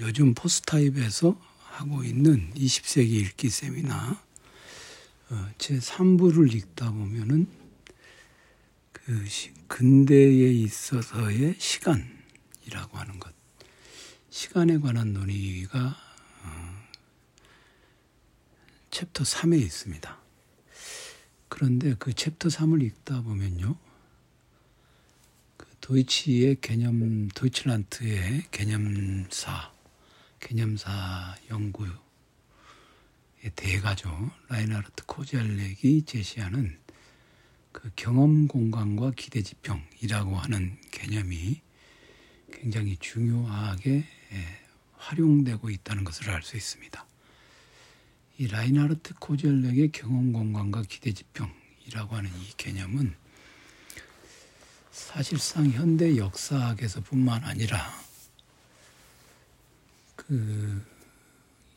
요즘 포스타입에서 하고 있는 20세기 읽기 세미나 어, 제 3부를 읽다 보면은 그 시, 근대에 있어서의 시간이라고 하는 것, 시간에 관한 논의가 어, 챕터 3에 있습니다. 그런데 그 챕터 3을 읽다 보면요. 그 도이치의 개념, 도이치란트의 개념사, 개념사 연구의 대가죠. 라인하르트 코젤렉이 제시하는 그 경험 공간과 기대 지평이라고 하는 개념이 굉장히 중요하게 활용되고 있다는 것을 알 수 있습니다. 이 라인하르트 코젤렉의 경험 공간과 기대 지평이라고 하는 이 개념은 사실상 현대 역사학에서뿐만 아니라 그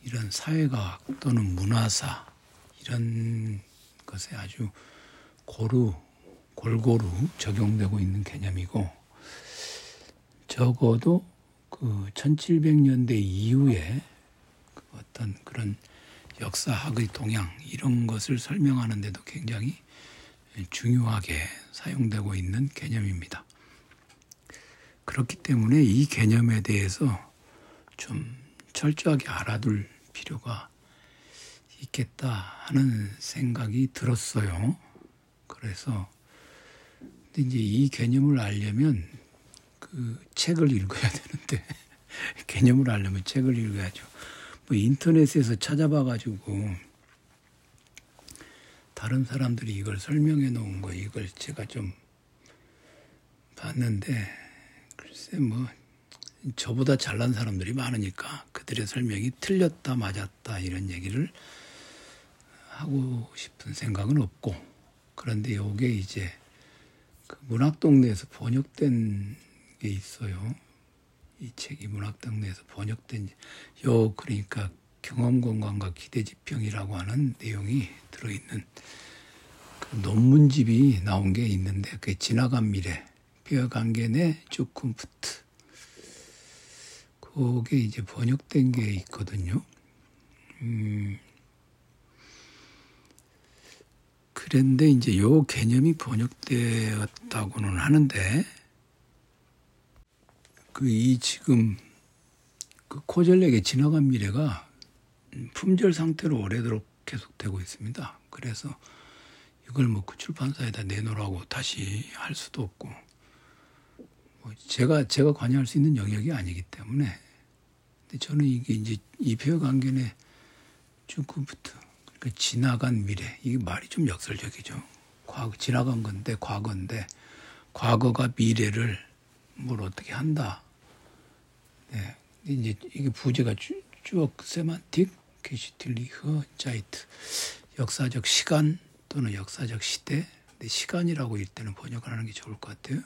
이런 사회과학 또는 문화사 이런 것에 아주 고루 골고루 적용되고 있는 개념이고 적어도 그 1700년대 이후에 그 어떤 그런 역사학의 동향 이런 것을 설명하는 데도 굉장히 중요하게 사용되고 있는 개념입니다. 그렇기 때문에 이 개념에 대해서 좀 철저하게 알아둘 필요가 있겠다 하는 생각이 들었어요. 그래서 이제 이 개념을 알려면 그 책을 읽어야 되는데 개념을 알려면 책을 읽어야죠. 뭐 인터넷에서 찾아봐 가지고 다른 사람들이 이걸 설명해 놓은 거 이걸 제가 좀 봤는데 글쎄 뭐 저보다 잘난 사람들이 많으니까 그들의 설명이 틀렸다 맞았다 이런 얘기를 하고 싶은 생각은 없고 그런데 요게 이제 그 문학동네에서 번역된 게 있어요. 이 책이 문학동네에서 번역된 요 그러니까 경험공간과 기대지평이라고 하는 내용이 들어있는 그 논문집이 나온 게 있는데 그게 지나간 미래 내 주쿰프트 그게 이제 번역된 게 있거든요. 음, 그런데 이제 요 개념이 번역되었다고는 하는데 그 이 지금 그 코젤렉의 지나간 미래가 품절 상태로 오래도록 계속되고 있습니다. 그래서 이걸 뭐 그 출판사에다 내놓으라고 다시 할 수도 없고 뭐 제가 제가 관여할 수 있는 영역이 아니기 때문에 근데 저는 이게 이제 이표 관계의 중급부터 그러니까 지나간 미래 이게 말이 좀 역설적이죠. 과거 지나간 건데 과거인데 과거가 미래를 뭘 어떻게 한다. 네. 이제 이게 부제가 쭉, 쭉 세만틱 게시틸리허 자이트 역사적 시간 또는 역사적 시대 근데 시간이라고 일 때는 번역을 하는 게 좋을 것 같아요.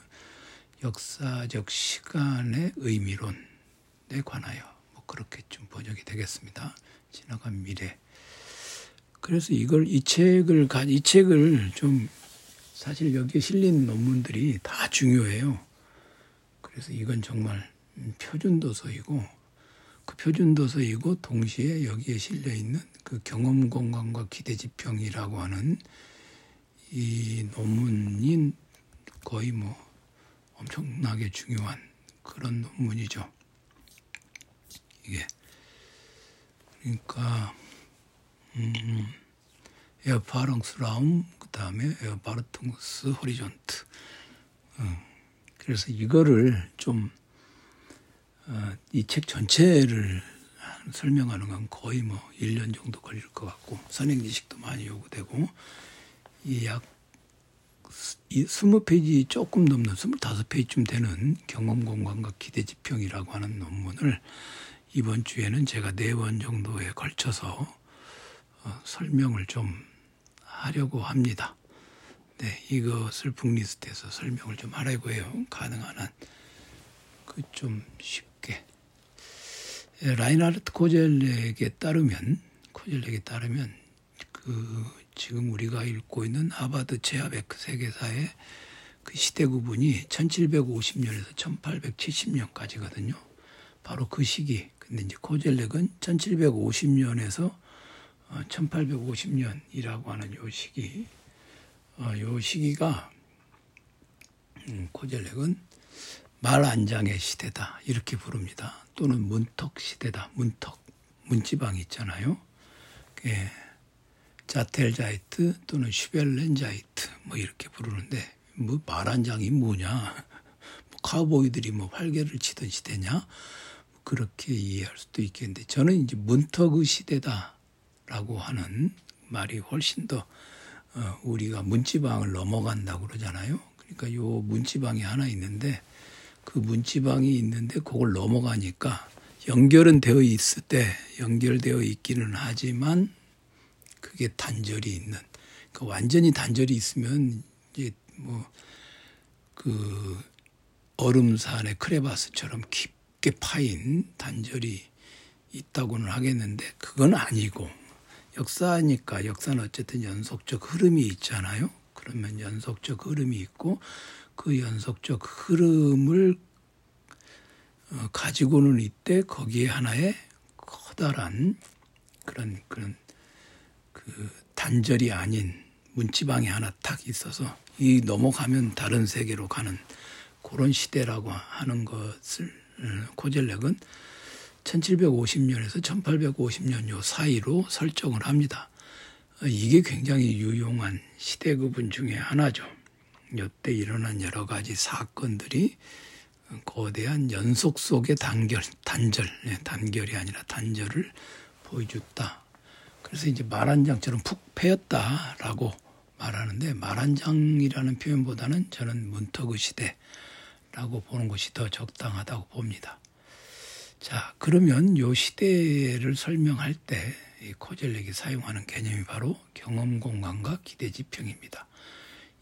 역사적 시간의 의미론에 관하여 뭐 그렇게 좀 번역이 되겠습니다. 지나간 미래. 그래서 이걸 이 책을 이 책을 좀 사실 여기에 실린 논문들이 다 중요해요. 그래서 이건 정말 표준 도서이고 그 표준 도서이고 동시에 여기에 실려 있는 그 경험 공간과 기대 지평이라고 하는 이 논문인 거의 뭐 엄청나게 중요한 그런 논문이죠. 이게. 그러니까 음, Erfahrungsraum 그 다음에 Erwartungshorizont. 음, 그래서 이거를 좀 어, 이책 전체를 설명하는 건 거의 뭐 1년 정도 걸릴 것 같고 선행 지식도 많이 요구되고 이약 20페이지 조금 넘는 25페이지쯤 되는 경험 공간과 기대 지평이라고 하는 논문을 이번 주에는 제가 네 번 정도에 걸쳐서 어, 설명을 좀 하려고 합니다. 네, 이것을 북리스트에서 설명을 좀 하려고 해요. 가능한 한. 그 좀 쉽게. 예, 라인하르트 코젤렉에 따르면, 코젤렉에 따르면, 그, 지금 우리가 읽고 있는 하바드 제아베크 세계사의 그 시대 구분이 1750년에서 1870년까지거든요. 바로 그 시기. 근데 이제 코젤렉은 1750년에서 1850년이라고 하는 요 시기. 어, 요 시기가 음, 코젤렉은 말 안장의 시대다 이렇게 부릅니다. 또는 문턱 시대다. 문턱 문지방 있잖아요. 예, 자텔자이트 또는 슈벨렌자이트 뭐 이렇게 부르는데 뭐 말한장이 뭐냐? 뭐 카우보이들이 뭐 활개를 치던 시대냐? 그렇게 이해할 수도 있겠는데 저는 이제 문턱의 시대다라고 하는 말이 훨씬 더 어, 우리가 문지방을 넘어간다고 그러잖아요. 그러니까 요 문지방이 하나 있는데 그 문지방이 있는데 그걸 넘어가니까 연결은 되어 있을 때 연결되어 있기는 하지만 그게 단절이 있는 그 완전히 단절이 있으면 이제 뭐 그 얼음산의 크레바스처럼 깊 게 파인 단절이 있다고는 하겠는데 그건 아니고 역사니까 역사는 어쨌든 연속적 흐름이 있잖아요. 그러면 연속적 흐름이 있고 그 연속적 흐름을 어, 가지고는 이때 거기에 하나의 커다란 그런 그런 그 단절이 아닌 문지방이 하나 탁 있어서 이 넘어가면 다른 세계로 가는 그런 시대라고 하는 것을 어, 코젤렉은 1750년에서 1850년 요 사이로 설정을 합니다. 어, 이게 굉장히 유용한 시대 구분 중에 하나죠. 이때 일어난 여러 가지 사건들이 거대한 연속 속의 단결, 단절, 네, 단결이 아니라 단절을 보여줬다. 그래서 이제 말 한 장처럼 푹 패였다라고 말하는데 말 한 장이라는 표현보다는 저는 문턱의 시대 라고 보는 것이 더 적당하다고 봅니다. 자, 그러면 요 시대를 설명할 때 이 코젤렉이 사용하는 개념이 바로 경험 공간과 기대 지평입니다.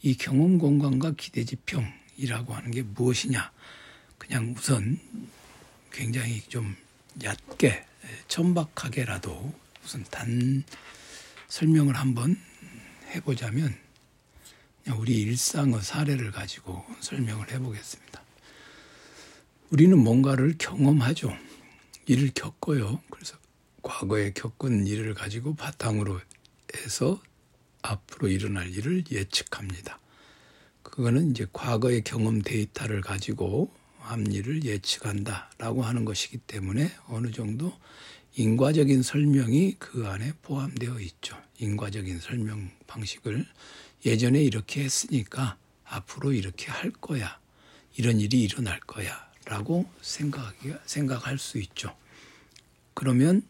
이 경험 공간과 기대 지평이라고 하는 게 무엇이냐? 그냥 우선 굉장히 좀 얕게 천박하게라도 무슨 단 설명을 한번 해보자면 우리 일상의 사례를 가지고 설명을 해보겠습니다. 우리는 뭔가를 경험하죠. 일을 겪어요. 그래서 과거에 겪은 일을 가지고 바탕으로 해서 앞으로 일어날 일을 예측합니다. 그거는 이제 과거의 경험 데이터를 가지고 앞일을 예측한다라고 하는 것이기 때문에 어느 정도 인과적인 설명이 그 안에 포함되어 있죠. 인과적인 설명 방식을 예전에 이렇게 했으니까 앞으로 이렇게 할 거야. 이런 일이 일어날 거야. 라고 생각할 수 있죠. 그러면,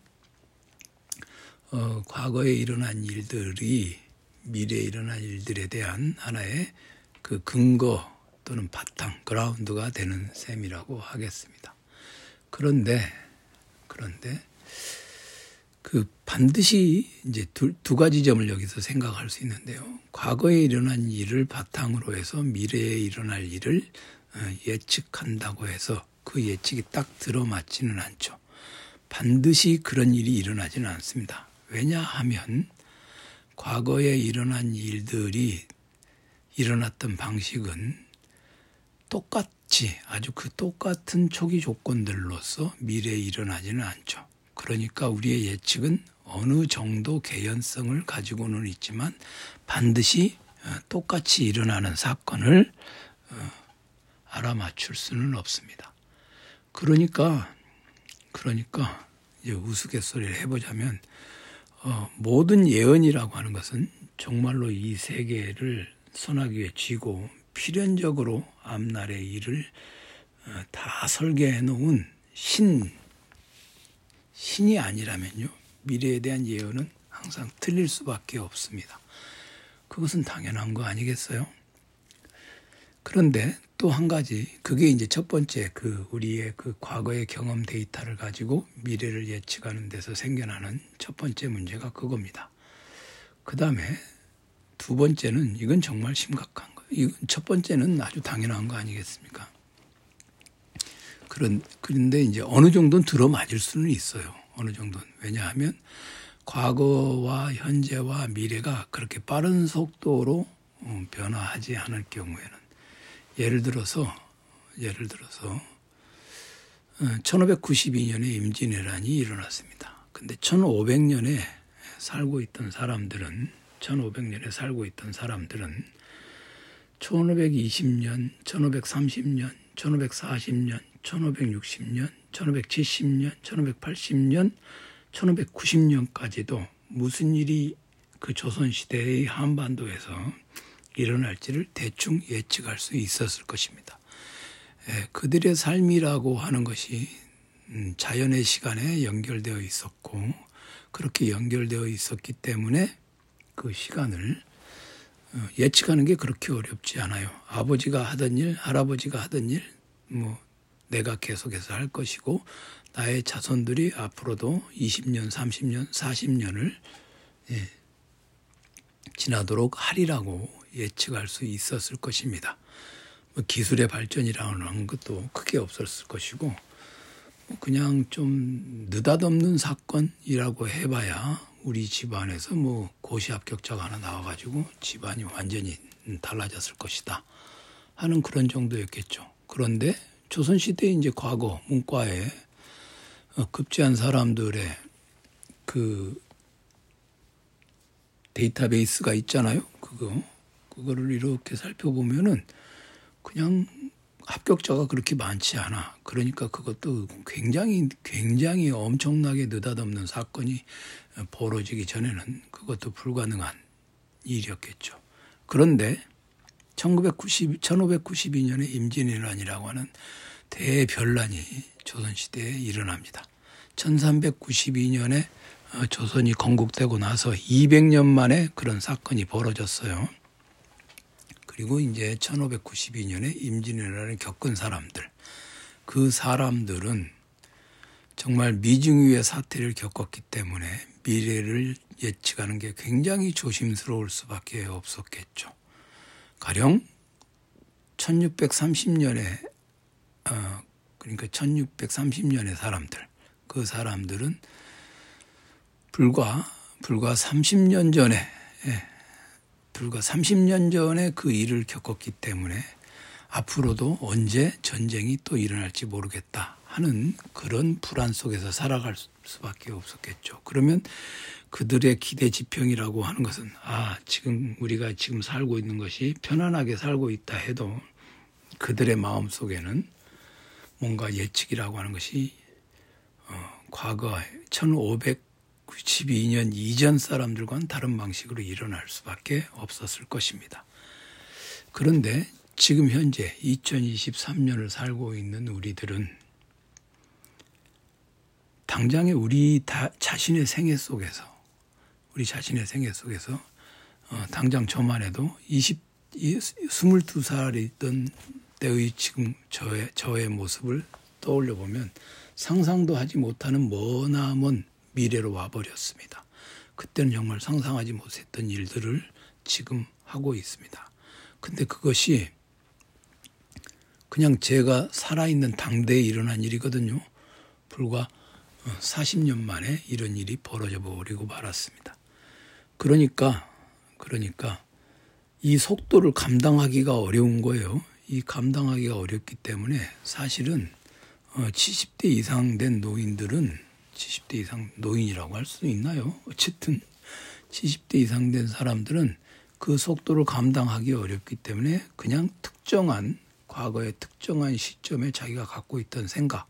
어, 과거에 일어난 일들이 미래에 일어날 일들에 대한 하나의 그 근거 또는 바탕, 그라운드가 되는 셈이라고 하겠습니다. 그런데, 그런데, 그 반드시 이제 두, 두 가지 점을 여기서 생각할 수 있는데요. 과거에 일어난 일을 바탕으로 해서 미래에 일어날 일을 어, 예측한다고 해서 그 예측이 딱 들어맞지는 않죠. 반드시 그런 일이 일어나지는 않습니다. 왜냐하면 과거에 일어난 일들이 일어났던 방식은 똑같이 아주 그 똑같은 초기 조건들로서 미래에 일어나지는 않죠. 그러니까 우리의 예측은 어느 정도 개연성을 가지고는 있지만 반드시 어, 똑같이 일어나는 사건을 어, 알아맞출 수는 없습니다. 그러니까 그러니까 이제 우스갯소리를 해보자면 어, 모든 예언이라고 하는 것은 정말로 이 세계를 소나기에 쥐고 필연적으로 앞날의 일을 어, 다 설계해 놓은 신, 신이 아니라면요. 미래에 대한 예언은 항상 틀릴 수밖에 없습니다. 그것은 당연한 거 아니겠어요? 그런데 또 한 가지, 그게 이제 첫 번째 그 우리의 그 과거의 경험 데이터를 가지고 미래를 예측하는 데서 생겨나는 첫 번째 문제가 그겁니다. 그 다음에 두 번째는 이건 정말 심각한 이첫 번째는 아주 당연한 거 아니겠습니까? 그런 그런데 이제 어느 정도는 들어맞을 수는 있어요. 어느 정도는 왜냐하면 과거와 현재와 미래가 그렇게 빠른 속도로 어, 변화하지 않을 경우에는 예를 들어서 예를 들어서 1592년에 임진왜란이 일어났습니다. 근데 1500년에 살고 있던 사람들은 1500년에 살고 있던 사람들은 1520년, 1530년, 1540년, 1560년, 1570년, 1580년, 1590년까지도 무슨 일이 그 조선시대의 한반도에서 일어날지를 대충 예측할 수 있었을 것입니다. 예, 그들의 삶이라고 하는 것이 음, 자연의 시간에 연결되어 있었고 그렇게 연결되어 있었기 때문에 그 시간을 어, 예측하는 게 그렇게 어렵지 않아요. 아버지가 하던 일, 할아버지가 하던 일, 뭐 내가 계속해서 할 것이고 나의 자손들이 앞으로도 20년, 30년, 40년을 예, 지나도록 하리라고 예측할 수 있었을 것입니다. 뭐 기술의 발전이라는 것도 크게 없었을 것이고 뭐 그냥 좀 느닷없는 사건이라고 해봐야 우리 집안에서 뭐 고시 합격자가 하나 나와가지고 집안이 완전히 달라졌을 것이다 하는 그런 정도였겠죠. 그런데 조선시대 이제 과거 문과에 어, 급제한 사람들의 그 데이터베이스가 있잖아요. 그거 그거를 이렇게 살펴보면은 그냥 합격자가 그렇게 많지 않아. 그러니까 그것도 굉장히 굉장히 엄청나게 느닷없는 사건이 벌어지기 전에는 그것도 불가능한 일이었겠죠. 그런데 1990, 1592년에 임진왜란이라고 하는 대변란이 조선시대에 일어납니다. 1392년에 어, 조선이 건국되고 나서 200년 만에 그런 사건이 벌어졌어요. 그리고 이제 1592년에 임진왜란을 겪은 사람들. 그 사람들은 정말 미중유의 사태를 겪었기 때문에 미래를 예측하는 게 굉장히 조심스러울 수밖에 없었겠죠. 가령 1630년에 어 그러니까 1630년의 사람들 그 사람들은 불과 불과 30년 전에 예, 불과 30년 전에 그 일을 겪었기 때문에 앞으로도 언제 전쟁이 또 일어날지 모르겠다 하는 그런 불안 속에서 살아갈 수밖에 없었겠죠. 그러면 그들의 기대 지평이라고 하는 것은 아 지금 우리가 지금 살고 있는 것이 편안하게 살고 있다 해도 그들의 마음 속에는 뭔가 예측이라고 하는 것이 어, 과거 1592년 이전 사람들과는 다른 방식으로 일어날 수밖에 없었을 것입니다. 그런데 지금 현재 2023년을 살고 있는 우리들은 당장의 우리 다 자신의 생애 속에서 우리 자신의 생애 속에서 어, 당장 저만 해도 20, 22살이던 때의 지금 저의, 저의 모습을 떠올려 보면 상상도 하지 못하는 머나먼 미래로 와버렸습니다. 그때는 정말 상상하지 못했던 일들을 지금 하고 있습니다. 근데 그것이 그냥 제가 살아있는 당대에 일어난 일이거든요. 불과 40년 만에 이런 일이 벌어져 버리고 말았습니다. 그러니까, 그러니까 이 속도를 감당하기가 어려운 거예요. 이 감당하기가 어렵기 때문에 사실은 70대 어, 이상 된 노인들은 70대 이상 노인이라고 할 수 있나요? 어쨌든 70대 이상 된 사람들은 그 속도를 감당하기 어렵기 때문에 그냥 특정한 과거의 특정한 시점에 자기가 갖고 있던 생각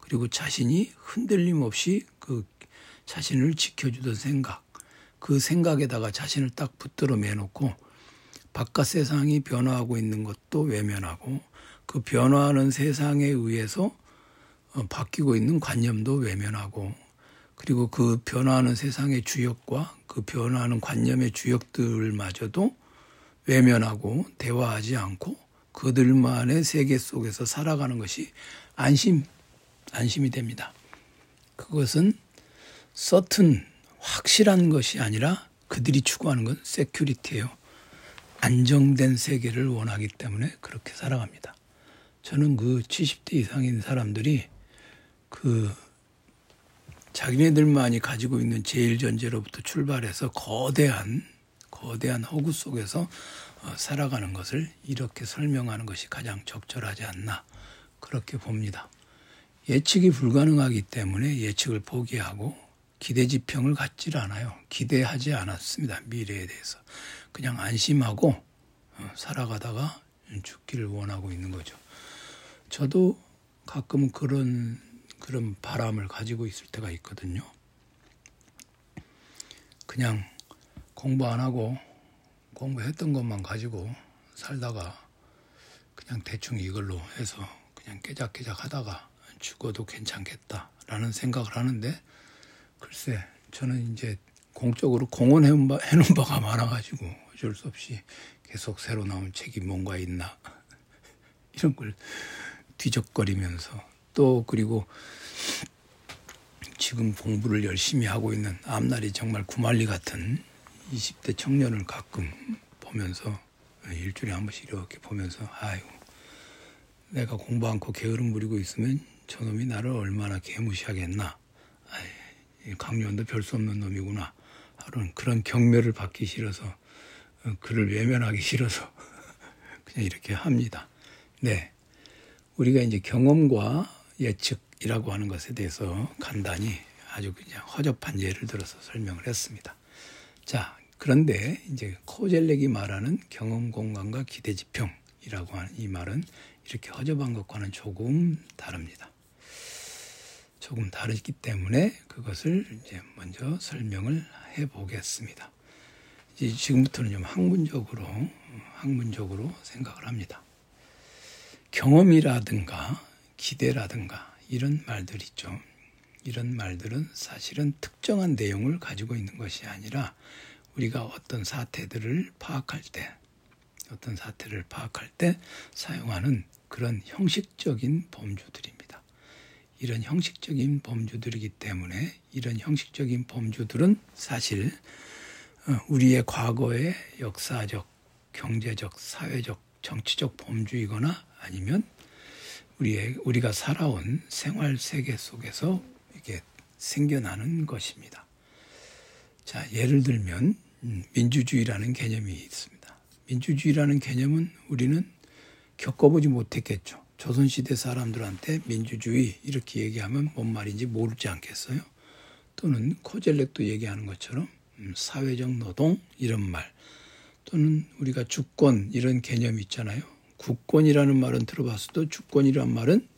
그리고 자신이 흔들림 없이 그 자신을 지켜주던 생각 그 생각에다가 자신을 딱 붙들어 매놓고 바깥 세상이 변화하고 있는 것도 외면하고 그 변화하는 세상에 의해서 어, 바뀌고 있는 관념도 외면하고 그리고 그 변화하는 세상의 주역과 그 변화하는 관념의 주역들마저도 외면하고 대화하지 않고 그들만의 세계 속에서 살아가는 것이 안심, 안심이 됩니다. 그것은 서튼 확실한 것이 아니라 그들이 추구하는 건 세큐리티예요. 안정된 세계를 원하기 때문에 그렇게 살아갑니다. 저는 그 70대 이상인 사람들이 그 자기네들만이 가지고 있는 제일 전제로부터 출발해서 거대한 거대한 허구 속에서 어, 살아가는 것을 이렇게 설명하는 것이 가장 적절하지 않나 그렇게 봅니다. 예측이 불가능하기 때문에 예측을 포기하고 기대 지평을 갖질 않아요. 기대하지 않았습니다. 미래에 대해서. 그냥 안심하고 어, 살아가다가 죽기를 원하고 있는 거죠. 저도 가끔 그런 그런 바람을 가지고 있을 때가 있거든요. 그냥 공부 안 하고 공부했던 것만 가지고 살다가 그냥 대충 이걸로 해서 그냥 깨작깨작 하다가 죽어도 괜찮겠다라는 생각을 하는데 글쎄 저는 이제 공적으로 공헌해 놓은 바가 많아가지고 어쩔 수 없이 계속 새로 나온 책이 뭔가 있나 이런 걸 뒤적거리면서 또 그리고 지금 공부를 열심히 하고 있는 앞날이 정말 구말리 같은 20대 청년을 가끔 보면서 일주일에 한 번씩 이렇게 보면서 아유 내가 공부 않고 게으름 부리고 있으면 저놈이 나를 얼마나 개무시하겠나 아이, 강요한도 별 수 없는 놈이구나 하루는 그런 경멸을 받기 싫어서 어, 그를 외면하기 싫어서 그냥 이렇게 합니다. 네. 우리가 이제 경험과 예측이라고 하는 것에 대해서 간단히 아주 그냥 허접한 예를 들어서 설명을 했습니다. 자, 그런데 이제 코젤렉이 말하는 경험 공간과 기대 지평이라고 하는 이 말은 이렇게 허접한 것과는 조금 다릅니다. 조금 다르기 때문에 그것을 이제 먼저 설명을 해 보겠습니다. 이제 지금부터는 좀 학문적으로 학문적으로 생각을 합니다. 경험이라든가 기대라든가 이런 말들 있죠. 이런 말들은 사실은 특정한 내용을 가지고 있는 것이 아니라 우리가 어떤 사태들을 파악할 때, 어떤 사태를 파악할 때 사용하는 그런 형식적인 범주들입니다. 이런 형식적인 범주들이기 때문에 이런 형식적인 범주들은 사실 어, 우리의 과거의 역사적, 경제적, 사회적, 정치적 범주이거나 아니면 우리의 우리가 살아온 생활 세계 속에서 이게 생겨나는 것입니다. 자, 예를 들면 음, 민주주의라는 개념이 있습니다. 민주주의라는 개념은 우리는 겪어보지 못했겠죠. 조선시대 사람들한테 민주주의 이렇게 얘기하면 뭔 말인지 모르지 않겠어요? 또는 코젤렉도 얘기하는 것처럼 음, 사회적 노동 이런 말 또는 우리가 주권 이런 개념이 있잖아요. 국권이라는 말은 들어봤어도 주권이란 말은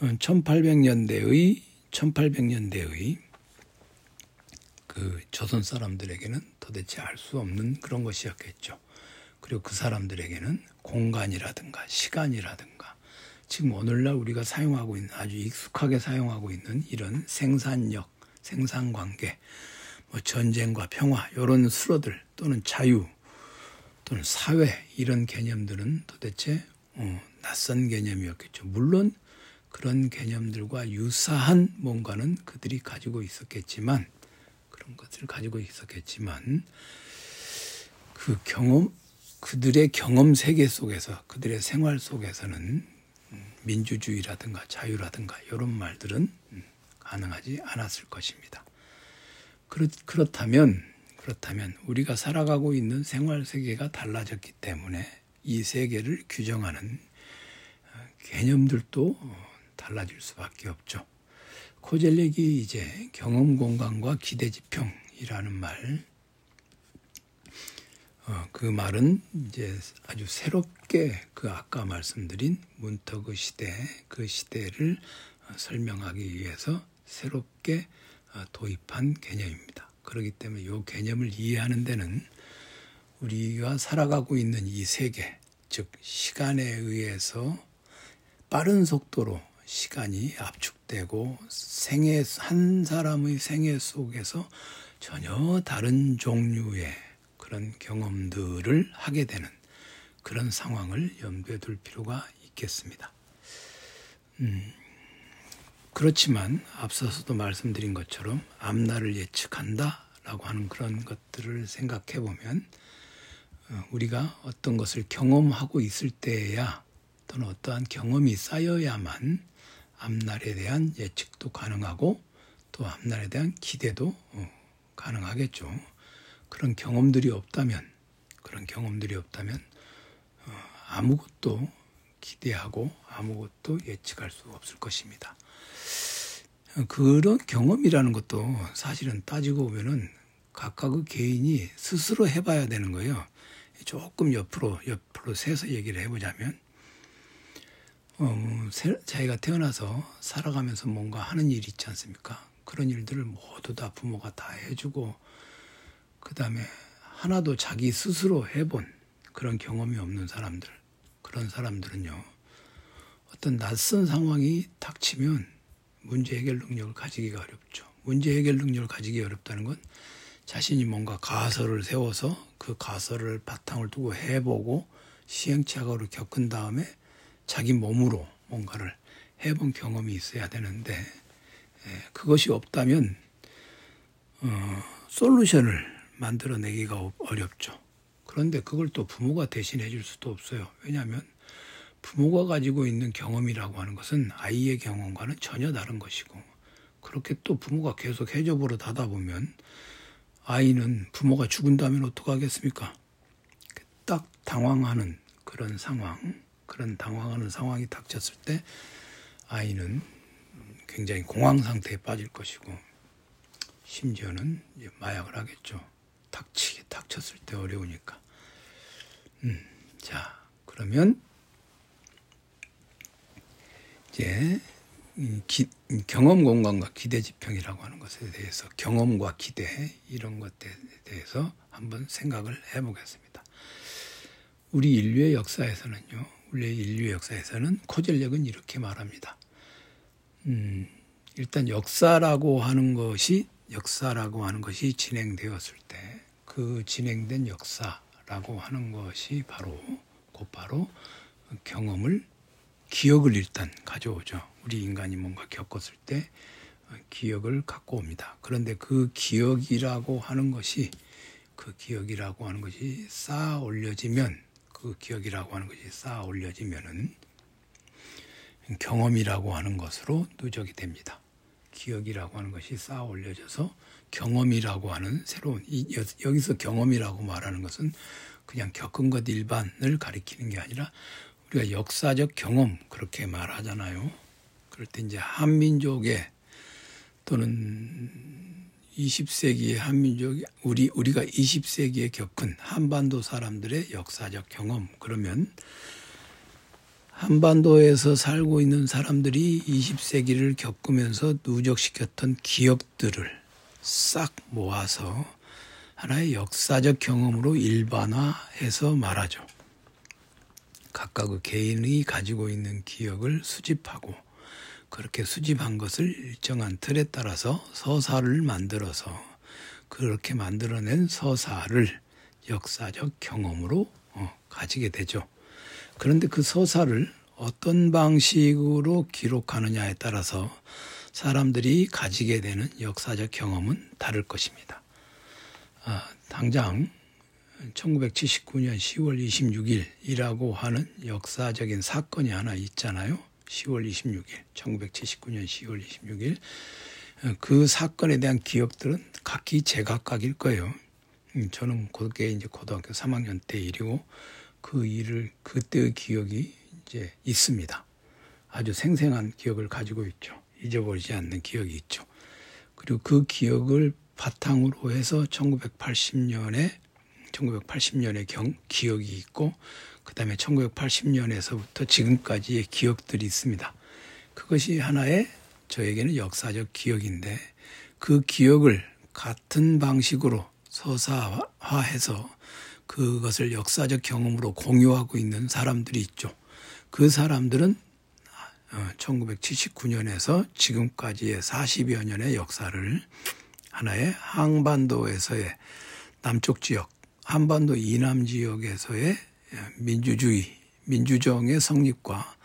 1800년대의 어, 1800년대의 그 조선 사람들에게는 도대체 알 수 없는 그런 것이었겠죠. 그리고 그 사람들에게는 공간이라든가 시간이라든가 지금 오늘날 우리가 사용하고 있는 아주 익숙하게 사용하고 있는 이런 생산력, 생산관계, 뭐 전쟁과 평화 이런 수로들 또는 자유 또는 사회 이런 개념들은 도대체 어, 낯선 개념이었겠죠. 물론 그런 개념들과 유사한 뭔가는 그들이 가지고 있었겠지만 그런 것을 가지고 있었겠지만 그 경험 그들의 경험 세계 속에서 그들의 생활 속에서는 민주주의라든가 자유라든가 이런 말들은 가능하지 않았을 것입니다. 그렇, 그렇다면 그렇다면 우리가 살아가고 있는 생활 세계가 달라졌기 때문에 이 세계를 규정하는 어, 개념들도 달라질 수밖에 없죠. 코젤렉이 이제 경험 공간과 기대 지평이라는 말, 어, 그 말은 이제 아주 새롭게 그 아까 말씀드린 문터그 시대, 그 시대를 어, 설명하기 위해서 새롭게 어, 도입한 개념입니다. 그렇기 때문에 이 개념을 이해하는 데는 우리가 살아가고 있는 이 세계, 즉 시간에 의해서 빠른 속도로 시간이 압축되고 생애 한 사람의 생애 속에서 전혀 다른 종류의 그런 경험들을 하게 되는 그런 상황을 염두에 둘 필요가 있겠습니다. 음, 그렇지만 앞서서도 말씀드린 것처럼 앞날을 예측한다라고 하는 그런 것들을 생각해 보면 어, 우리가 어떤 것을 경험하고 있을 때야 또는 어떠한 경험이 쌓여야만 앞날에 대한 예측도 가능하고 또 앞날에 대한 기대도 어, 가능하겠죠. 그런 경험들이 없다면 그런 경험들이 없다면 어, 아무것도 기대하고 아무것도 예측할 수 없을 것입니다. 그런 경험이라는 것도 사실은 따지고 보면은 각각의 개인이 스스로 해봐야 되는 거예요. 조금 옆으로 옆으로 세서 얘기를 해보자면 어, 자기가 태어나서 살아가면서 뭔가 하는 일이 있지 않습니까? 그런 일들을 모두 다 부모가 다 해주고 그 다음에 하나도 자기 스스로 해본 그런 경험이 없는 사람들 그런 사람들은요 어떤 낯선 상황이 닥치면 문제 해결 능력을 가지기가 어렵죠. 문제 해결 능력을 가지기 어렵다는 건 자신이 뭔가 가설을 세워서 그 가설을 바탕을 두고 해보고 시행착오를 겪은 다음에 자기 몸으로 뭔가를 해본 경험이 있어야 되는데 예, 그것이 없다면 어, 솔루션을 만들어내기가 어렵죠. 그런데 그걸 또 부모가 대신해 줄 수도 없어요. 왜냐하면 부모가 가지고 있는 경험이라고 하는 것은 아이의 경험과는 전혀 다른 것이고 그렇게 또 부모가 계속 해줘 버릇 하다 보면 아이는 부모가 죽은다면 어떡하겠습니까? 딱 당황하는 그런 상황, 그런 당황하는 상황이 닥쳤을 때 아이는 굉장히 공황 상태에 빠질 것이고 심지어는 마약을 하겠죠. 닥치게 닥쳤을 때 어려우니까. 음, 자 그러면 이제 기, 경험 공간과 기대 지평이라고 하는 것에 대해서 경험과 기대 이런 것에 대해서 한번 생각을 해보겠습니다. 우리 인류의 역사에서는요, 우리 인류의 역사에서는 코젤렉은 이렇게 말합니다. 음, 일단 역사라고 하는 것이 역사라고 하는 것이 진행되었을 때 그 진행된 역사라고 하는 것이 바로 곧바로 경험을 기억을 일단 가져오죠. 우리 인간이 뭔가 겪었을 때 기억을 갖고 옵니다. 그런데 그 기억이라고 하는 것이 그 기억이라고 하는 것이 쌓아 올려지면 그 기억이라고 하는 것이 쌓아 올려지면은 경험이라고 하는 것으로 누적이 됩니다. 기억이라고 하는 것이 쌓아 올려져서 경험이라고 하는 새로운 이, 여기서 경험이라고 말하는 것은 그냥 겪은 것 일반을 가리키는 게 아니라 우리가 역사적 경험 그렇게 말하잖아요. 그럴 때 이제 한민족의 또는 20세기의 한민족 우리 우리가 20세기에 겪은 한반도 사람들의 역사적 경험 그러면 한반도에서 살고 있는 사람들이 20세기를 겪으면서 누적시켰던 기억들을 싹 모아서 하나의 역사적 경험으로 일반화해서 말하죠. 각각의 개인이 가지고 있는 기억을 수집하고 그렇게 수집한 것을 일정한 틀에 따라서 서사를 만들어서 그렇게 만들어낸 서사를 역사적 경험으로 어, 가지게 되죠. 그런데 그 서사를 어떤 방식으로 기록하느냐에 따라서 사람들이 가지게 되는 역사적 경험은 다를 것입니다. 아, 당장 1979년 10월 26일이라고 하는 역사적인 사건이 하나 있잖아요. 10월 26일, 1979년 10월 26일. 그 사건에 대한 기억들은 각기 제각각일 거예요. 음, 저는 그게 이제 고등학교 3학년 때 일이고 그 일을 그때의 기억이 이제 있습니다. 아주 생생한 기억을 가지고 있죠. 잊어버리지 않는 기억이 있죠. 그리고 그 기억을 바탕으로 해서 1980년에 1980년의 경 기억이 있고 그다음에 1980년에서부터 지금까지의 기억들이 있습니다. 그것이 하나의 저에게는 역사적 기억인데 그 기억을 같은 방식으로 서사화해서 그것을 역사적 경험으로 공유하고 있는 사람들이 있죠. 그 사람들은 1979년에서 어, 지금까지의 40여 년의 역사를 하나의 항반도에서의 남쪽 지역 한반도 이남 지역에서의 민주주의, 민주정의 성립과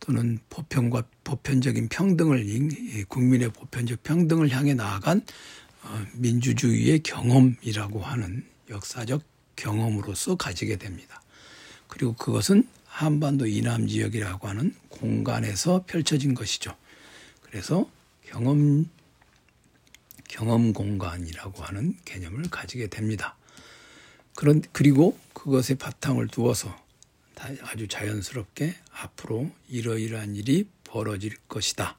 또는 보편과 보편적인 평등을 국민의 보편적 평등을 향해 나아간 어, 민주주의의 경험이라고 하는 역사적 경험으로서 가지게 됩니다. 그리고 그것은 한반도 이남 지역이라고 하는 공간에서 펼쳐진 것이죠. 그래서 경험 경험 공간이라고 하는 개념을 가지게 됩니다. 그런 그리고 그것에 바탕을 두어서 아주 자연스럽게 앞으로 이러이러한 일이 벌어질 것이다.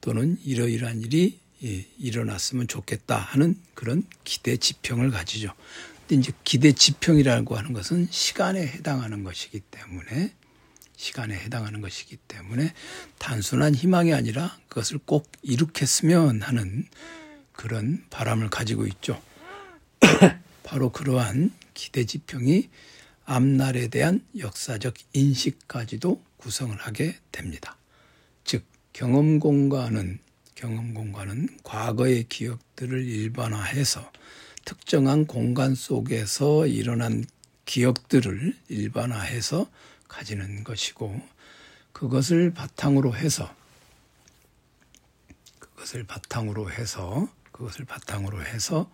또는 이러이러한 일이 예, 일어났으면 좋겠다 하는 그런 기대 지평을 가지죠. 근데 이제 기대 지평이라고 하는 것은 시간에 해당하는 것이기 때문에 시간에 해당하는 것이기 때문에 단순한 희망이 아니라 그것을 꼭 이룩했으면 하는 그런 바람을 가지고 있죠. 바로 그러한 기대 지평이 앞날에 대한 역사적 인식까지도 구성을 하게 됩니다. 즉 경험 공간은 경험 공간은 과거의 기억들을 일반화해서 특정한 공간 속에서 일어난 기억들을 일반화해서 가지는 것이고 그것을 바탕으로 해서 그것을 바탕으로 해서 그것을 바탕으로 해서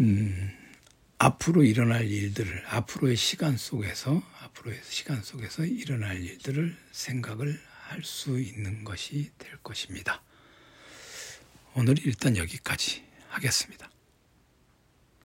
음, 앞으로 일어날 일들을 앞으로의 시간 속에서 앞으로의 시간 속에서 일어날 일들을 생각을 할 수 있는 것이 될 것입니다. 오늘 일단 여기까지 하겠습니다.